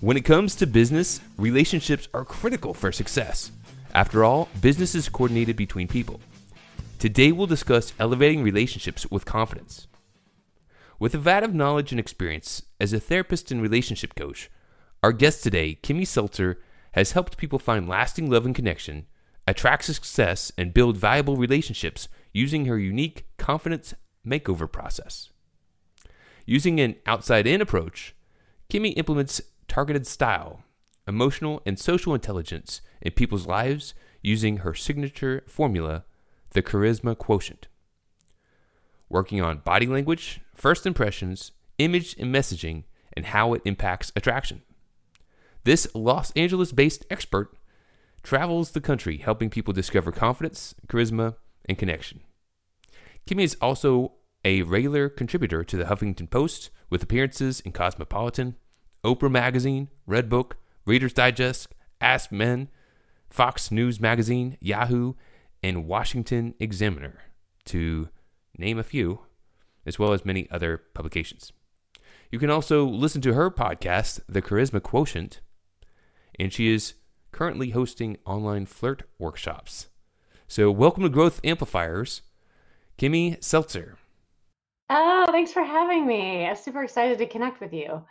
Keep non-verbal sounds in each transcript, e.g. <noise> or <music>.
When it comes to business, relationships are critical for success. After all, business is coordinated between people. Today we'll discuss elevating relationships with confidence. With a vat of knowledge and experience as a therapist and relationship coach, our guest today, Kimmy Seltzer, has helped people find lasting love and connection, attract success, and build valuable relationships using her unique confidence makeover process. Using an outside in approach, Kimmy implements targeted style, emotional, and social intelligence in people's lives using her signature formula, the charisma quotient. Working on body language, first impressions, image and messaging, and how it impacts attraction. This Los Angeles based expert travels the country helping people discover confidence, charisma, and connection. Kimmy is also a regular contributor to the Huffington Post with appearances in Cosmopolitan, Oprah Magazine, Redbook, Reader's Digest, Ask Men, Fox News Magazine, Yahoo, and Washington Examiner, to name a few, as well as many other publications. You can also listen to her podcast, The Charisma Quotient, and she is currently hosting online flirt workshops. So, welcome to Growth Amplifiers, Kimmy Seltzer. Oh, thanks for having me. I'm super excited to connect with you.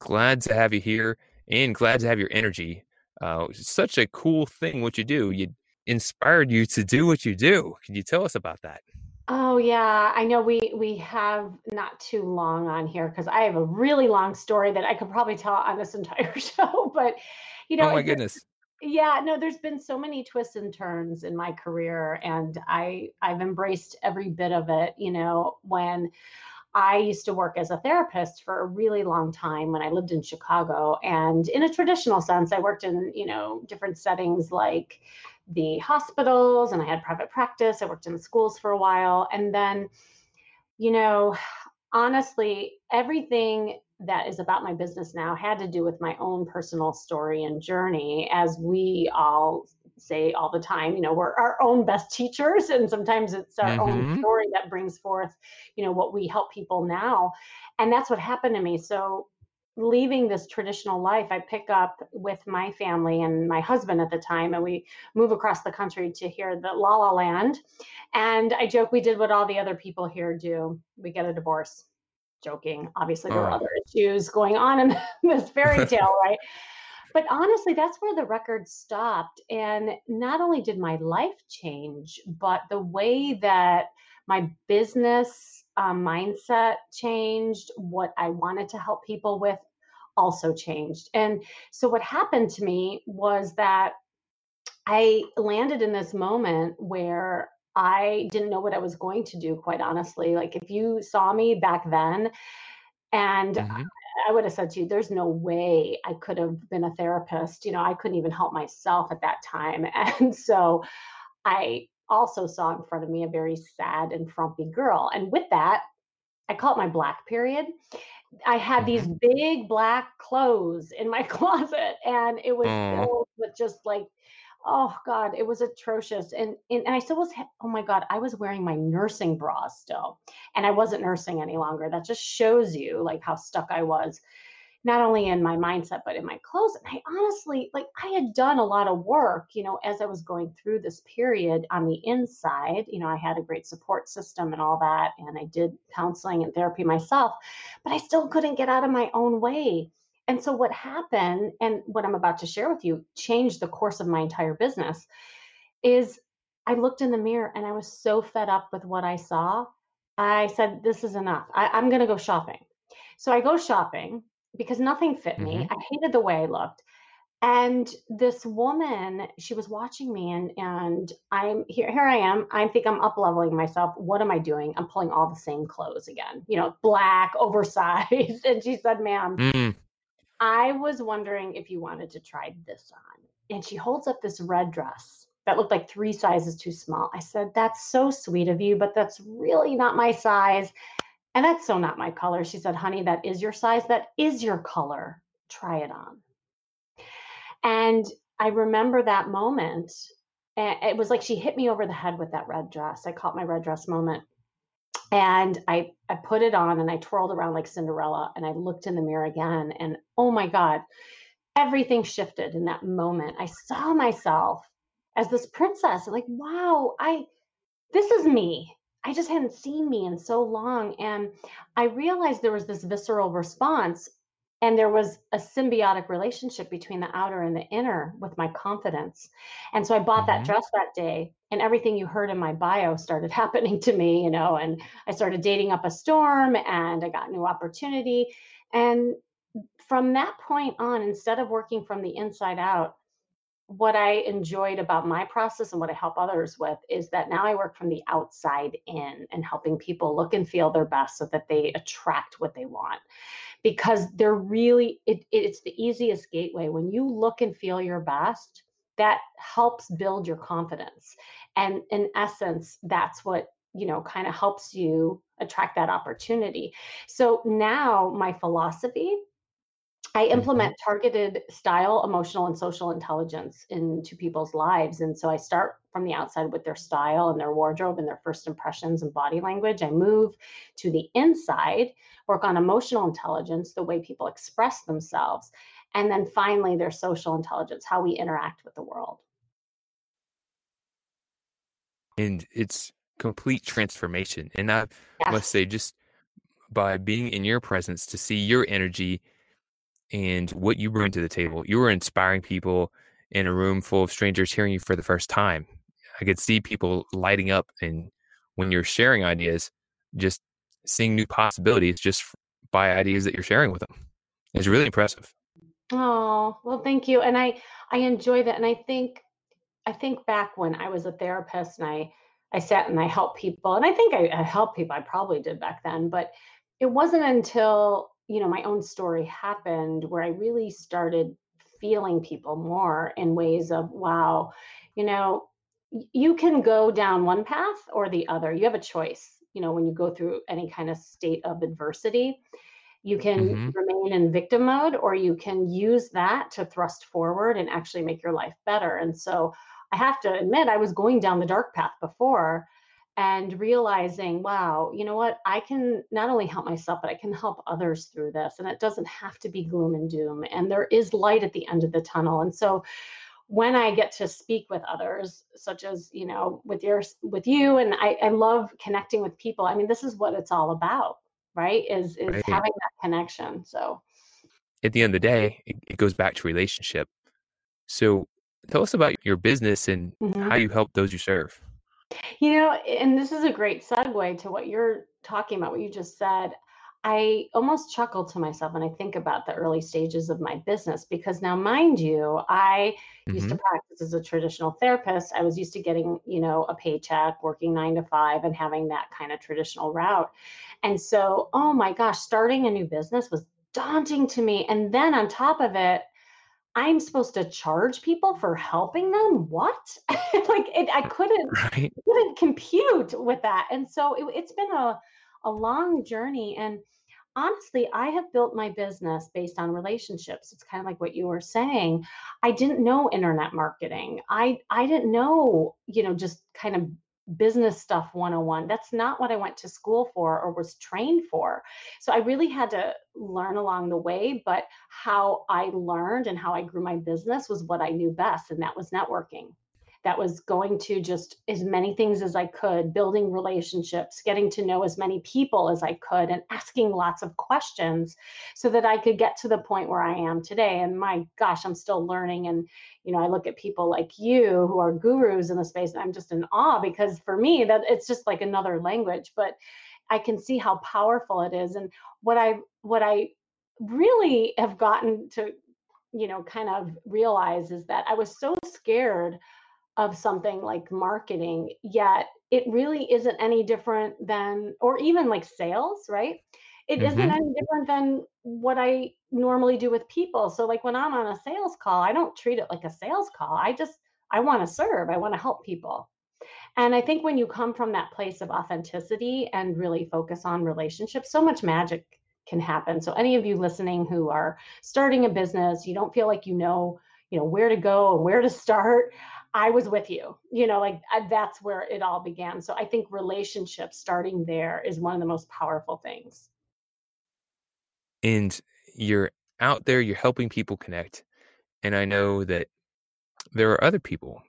Glad to have you here and glad to have your energy. Uh, such a cool thing what you do. You inspired you to do what you do. Can you tell us about that? Oh yeah, I know we we have not too long on here because I have a really long story that I could probably tell on this <laughs> entire show. But you know, oh my goodness. Yeah, no, there's been so many twists and turns in my career, and I I've embraced every bit of it. You know, when I used to work as a therapist for a really long time when I lived in Chicago, and in a traditional sense, I worked in you know different settings like the hospitals, and I had private practice. I worked in schools for a while, and then, you know, honestly, everything that is about my business now had to do with my own personal story and journey as we all say all the time you know we're our own best teachers and sometimes it's our mm-hmm. own story that brings forth you know what we help people now and that's what happened to me so leaving this traditional life i pick up with my family and my husband at the time and we move across the country to hear the la la land and i joke we did what all the other people here do we get a divorce joking. Obviously, there were oh. other issues going on in <laughs> this fairy tale, right? But honestly, that's where the record stopped. And not only did my life change, but the way that my business um, mindset changed, what I wanted to help people with also changed. And so, what happened to me was that I landed in this moment where I didn't know what I was going to do, quite honestly. Like, if you saw me back then, and mm-hmm. I would have said to you, there's no way I could have been a therapist. You know, I couldn't even help myself at that time. <laughs> And so I also saw in front of me a very sad and frumpy girl. And with that, I call it my black period. I had these mm-hmm. big black clothes in my <laughs> closet, and it was filled with just like oh god it was atrocious and, and and i still was oh my god i was wearing my nursing bra still and i wasn't nursing any longer. That just shows you like how stuck i was not only in my mindset but in my clothes and i honestly like i had done a lot of work you know as i was going through this period on the inside you know i had a great support system and all that and i did counseling and therapy myself but i still couldn't get out of my own way and so, what happened, and what I'm about to share with you, changed the course of my entire business, is I looked in the mirror and I was so fed up with what I saw. I said, This is enough. I, am going to go shopping. So, I go shopping because nothing fit mm-hmm. me. I hated the way I looked. And this woman, she was watching me, and and I'm here. Here I am. I think I'm up leveling myself. What am I doing? I'm pulling all the same clothes again. You know, black, <laughs> oversized. And she said, "Ma'am, mm. I was wondering if you wanted to try this on. And she holds up this red dress that looked like three sizes too small. I said, That's so sweet of you, but that's really not my size. And that's so not my color. She said, Honey, that is your size. That is your color. Try it on. And I remember that moment. And it was like she hit me over the head with that red dress. I caught my red dress moment. And I, I put it on and I twirled around like Cinderella and I looked in the mirror again and oh my God, everything shifted in that moment. I saw myself as this princess like, wow, I this is me. I just hadn't seen me in so long. And I realized there was this visceral response and there was a symbiotic relationship between the outer and the inner with my confidence. And so i bought that hmm dress that day and everything you heard in my bio started <laughs> happening to me you know and i started dating up a storm and i got new opportunity. And from that point on instead of working from the inside out what I enjoyed about my process and what I help others with is that now I work from the outside in and helping people look and feel their best so that they attract what they want. Because they're really, it, it's the easiest gateway. When you look and feel your best, that helps build your confidence. And in essence, that's what, you know, kind of helps you attract that opportunity. So now my philosophy I hmm implement targeted style, emotional, and social intelligence into people's lives. And so I start from the outside with their style and their wardrobe and their first impressions and body language. I move to the inside, work on emotional intelligence, the way people express themselves. And then finally, their social intelligence, how we interact with the world. And it's complete transformation. And I Yes. must say, just by being in your presence to see your energy and what you bring to the table, you were inspiring people in a room full of strangers hearing you for the first time. I could see people lighting up, and when you're sharing ideas, just seeing new possibilities just by ideas that you're sharing with them. It's really impressive. Oh, well, thank you. And I I enjoy that. And I think I think back when I was a therapist and I I sat and I helped people, and I think I, I helped people. I probably did back then, but it wasn't until you know my own story happened where I really started feeling people more in ways of wow, you know, you can go down one path or the other. You have a choice. You know, when you go through any kind of state of adversity, you can hmm remain in victim mode or you can use that to thrust forward and actually make your life better. And so I have to admit, I was going down the dark path before and realizing, wow, you know what? I can not only help myself, but I can help others through this. And it doesn't have to be gloom and doom. And there is light at the end of the tunnel. And so when I get to speak with others, such as, you know, with your with you, and I, I love connecting with people. I mean, this is what it's all about, right? Is is Right. having that connection. So At the end of the day, it, it goes back to relationship. So tell us about your business and how mhm. you help those you serve. You know, and this is a great segue to what you're talking about, what you just said. I almost chuckle to myself when I think about the early stages of my business because now, mind you, I used to hmm practice as a traditional therapist. I was used to getting, you know, a paycheck, working nine to five, and having that kind of traditional route. And so, oh my gosh, starting a new business was daunting to me. And then on top of it, I'm supposed to charge people for helping them? What? <laughs> Like, it I couldn't Right. couldn't compute with that, and so it it's been a a long journey, and honestly, I have built my business based on relationships. It's kind of like what you were saying. I didn't know internet marketing. I I didn't know, you know, just kind of business stuff 101. That's not what I went to school for or was trained for. So I really had to learn along the way, but how I learned and how I grew my business was what I knew best, and that was networking that was going to just as many things as I could, building relationships, getting to know as many people as I could, and asking lots of questions so that I could get to the point where I am today. And my gosh, I'm still learning. And, you know, I look at people like you who are gurus in the space, and I'm just in awe because for me, that it's just like another language, but I can see how powerful it is. And what I, what I, really have gotten to you know kind of realize is that i was so scared of something like marketing, yet it really isn't any different than or even like sales, right? It isn't hmm any different than what I normally do with people. So like when I'm on a sales call, I don't treat it like a sales call. I just I want to serve. I want to help people. And I think when you come from that place of authenticity and really focus on relationships, so much magic can happen. So any of you listening who are starting a business, you don't feel like you know, you know, where to go and where to <laughs> start. I was with you. You know, like I, that's where it all began. So I think relationships starting there is one of the most powerful things. And you're out there, you're helping people connect. And I know that there are other people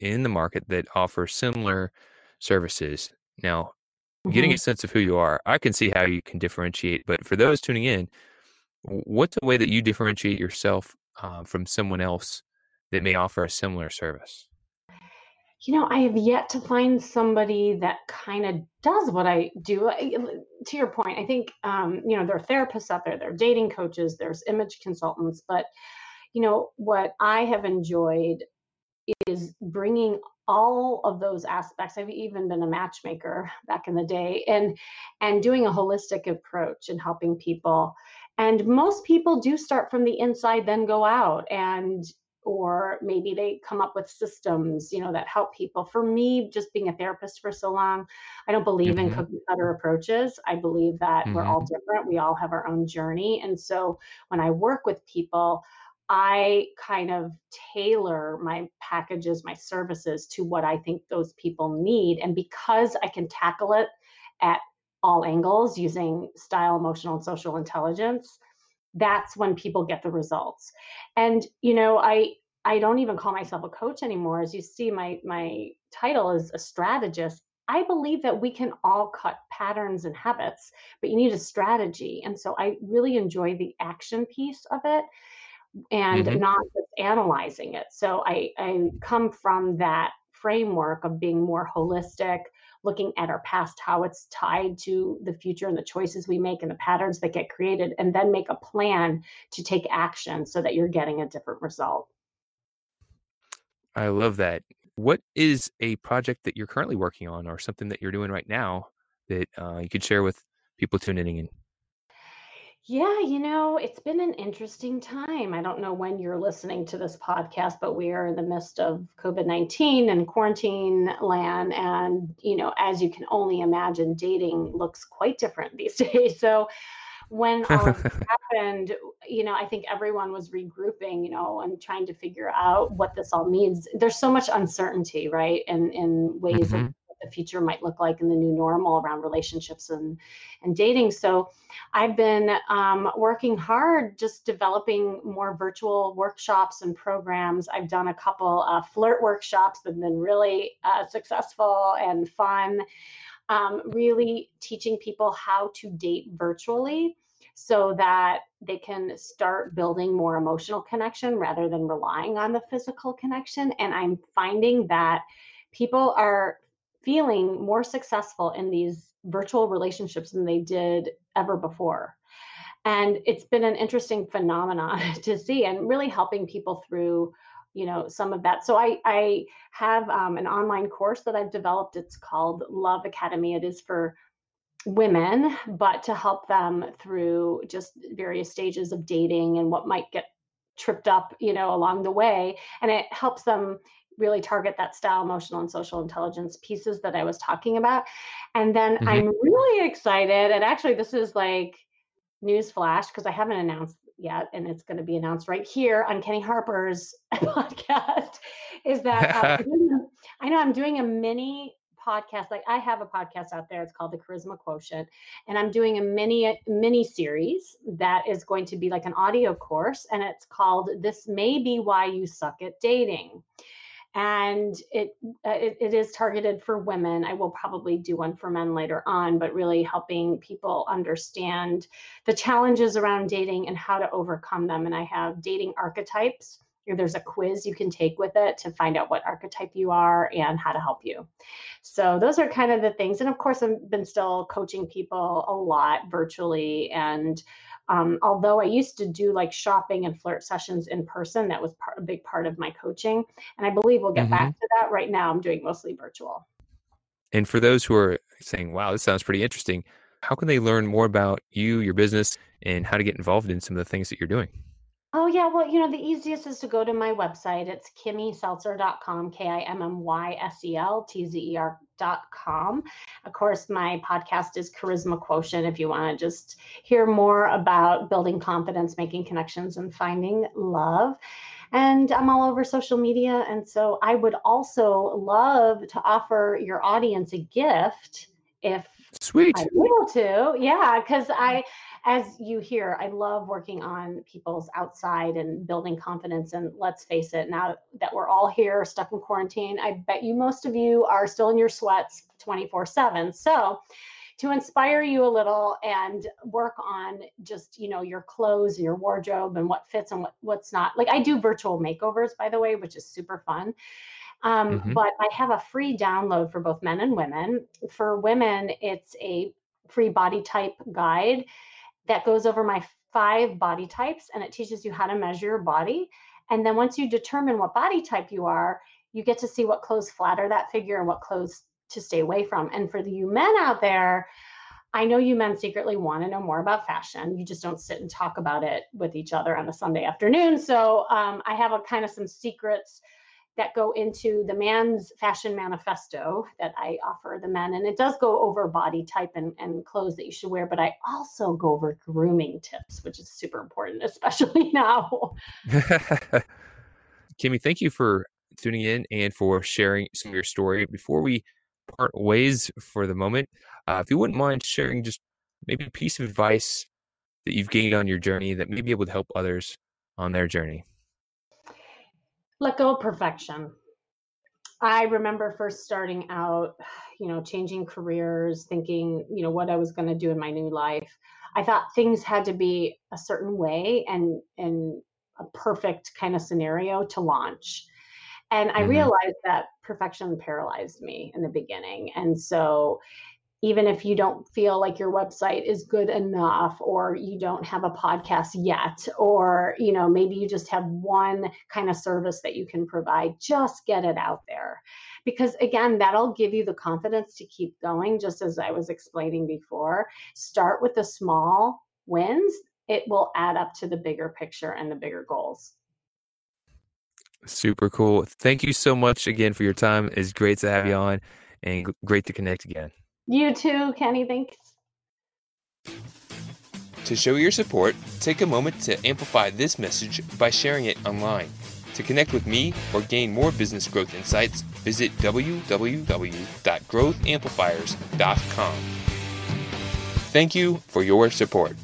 in the market that offer similar services. Now, mm-hmm. getting a sense of who you are, I can see how you can differentiate. But for those tuning in, what's a way that you differentiate yourself uh, from someone else that may offer a similar service? You know, I have yet to find somebody that kind of does what I do. To your point, I think, um, you know, there are therapists out there, there are dating coaches, there's image consultants, but, you know, what I have enjoyed is bringing all of those aspects i've even been a matchmaker back in the day and and doing a holistic approach and helping people and most people do start from the inside then go out and or maybe they come up with systems you know that help people for me just being a therapist for so long i don't believe mm-hmm. in cookie cutter approaches i believe that mm-hmm. we're all mm-hmm. different we all have our own journey and so when i work with people I kind of tailor my packages, my services to what I think those people need. And because I can tackle it at all angles using style, emotional, and social intelligence, that's when people get the results. And, you know, I, I don't even call myself a coach anymore. As you see, my my title is a strategist. I believe that we can all cut patterns and habits, but you need a strategy. And so I really enjoy the action piece of it and mm-hmm. not just analyzing it. So I, I come from that framework of being more holistic, looking at our past, how it's tied to the future and the choices we make and the patterns that get created, and then make a plan to take action so that you're getting a different result. I love that. What is a project that you're currently working on or something that you're doing right now that uh, you could share with people tuning in? Yeah, you know, it's been an interesting time. I don't know when you're listening to this podcast, but we are in the midst of COVID 19 and quarantine land. And, you know, as you can only imagine, dating looks quite different <laughs> these days. So, when all <laughs> happened, you know, I think everyone was regrouping, you know, and trying to figure out what this all means. There's so much uncertainty, right? In in ways mm-hmm. of the future might look like in the new normal around relationships and and dating. So I've been um, working hard, just developing more virtual workshops and programs. I've done a couple uh, flirt workshops that have been really uh, successful and fun. Um, really teaching people how to date virtually so that they can start building more emotional connection rather than relying on the physical connection. And I'm finding that people are feeling more successful in these virtual relationships than they did ever before. And it's been an interesting phenomenon <laughs> to see and really helping people through you know some of that. So i i have um, an online course that i've developed. It's called love academy. It is for women but to help them through just various stages of dating and what might get tripped up you know along the way. And it helps them really target that style, emotional, and social intelligence pieces that I was talking about. And then mm-hmm. I'm really excited. And actually, this is like news flash because I haven't announced yet, and it's going to be announced right here on Kenny Harper's <laughs> podcast. Is that uh, <laughs> I know I'm doing a mini podcast like i have a podcast out there it's called the charisma quotient and i'm doing a mini mini series that is going to be like an audio course and it's called this may be why you suck at dating and it, uh, it, it is targeted for women. I will probably do one for men later on, but really helping people understand the challenges around dating and how to overcome them. And I have dating archetypes. There's a quiz you can take with it to find out what archetype you are and how to help you. So those are kind of the things. And of course, I've been still coaching people a lot virtually and um, although I used to do like shopping and flirt sessions in person, that was part, a big part of my coaching. And I believe we'll get mm-hmm. back to that. Right now, I'm doing mostly virtual. And for those who are saying, wow, this sounds pretty interesting, how can they learn more about you, your business, and how to get involved in some of the things that you're doing? Oh, yeah. Well, you know, the easiest is to go to my website. It's kimmyseltzer.com, K I M M Y S E L T Z E R charismaquotient.com. Of course, my podcast is Charisma Quotient if you want to just hear more about building confidence, making connections, and finding love. And I'm all over social media. And so I would also love to offer your audience a gift if Sweet. I'm able to. Yeah, because I as you hear, I love working on people's outside and building confidence. And let's face it, now that we're all here stuck in quarantine, I bet you most of you are still in your sweats 24 7. So, to inspire you a little and work on just you know your clothes your wardrobe and what fits and what, what's not like i do virtual makeovers by the way which is super fun um, mm-hmm. but i have a free download for both men and women for women it's a free body type guide that goes over my five body types and it teaches you how to measure your body. And then once you determine what body type you are, you get to see what clothes flatter that figure and what clothes to stay away from. And for the you men out there, I know you men secretly want to know more about fashion. You just don't sit and talk about it with each other on a Sunday afternoon. So um, I have a kind of some secrets that go into the man's fashion manifesto that I offer the men. And it does go over body type and, and clothes that you should wear, but I also go over grooming tips, which is super important, <laughs> especially now. <laughs> Kimmy, thank you for tuning in and for sharing some of your story. Before we part ways for the moment, uh, if you wouldn't mind sharing just maybe a piece of advice that you've gained on your journey that may be able to help others on their journey let go of perfection. I remember first starting out, you know, changing careers, thinking, you know, what I was going to do in my new life. I thought things had to be a certain way and and a perfect kind of scenario to launch. And I mm-hmm. realized that perfection paralyzed me in the beginning. And so even if you don't feel like your website is good enough or you don't have a podcast yet or you know maybe you just have one kind of service that you can provide just get it out there. Because again that'll give you the confidence to keep going just as i was explaining before. Start with the small wins. It will add up to the bigger picture and the bigger goals. Super cool. Thank you so much again for your time. It's great to have you on and great to connect again you too, Kenny. Thanks. To show your support, take a moment to amplify this message by sharing it online. To connect with me or gain more business growth insights, visit www.growthamplifiers.com. Thank you for your support.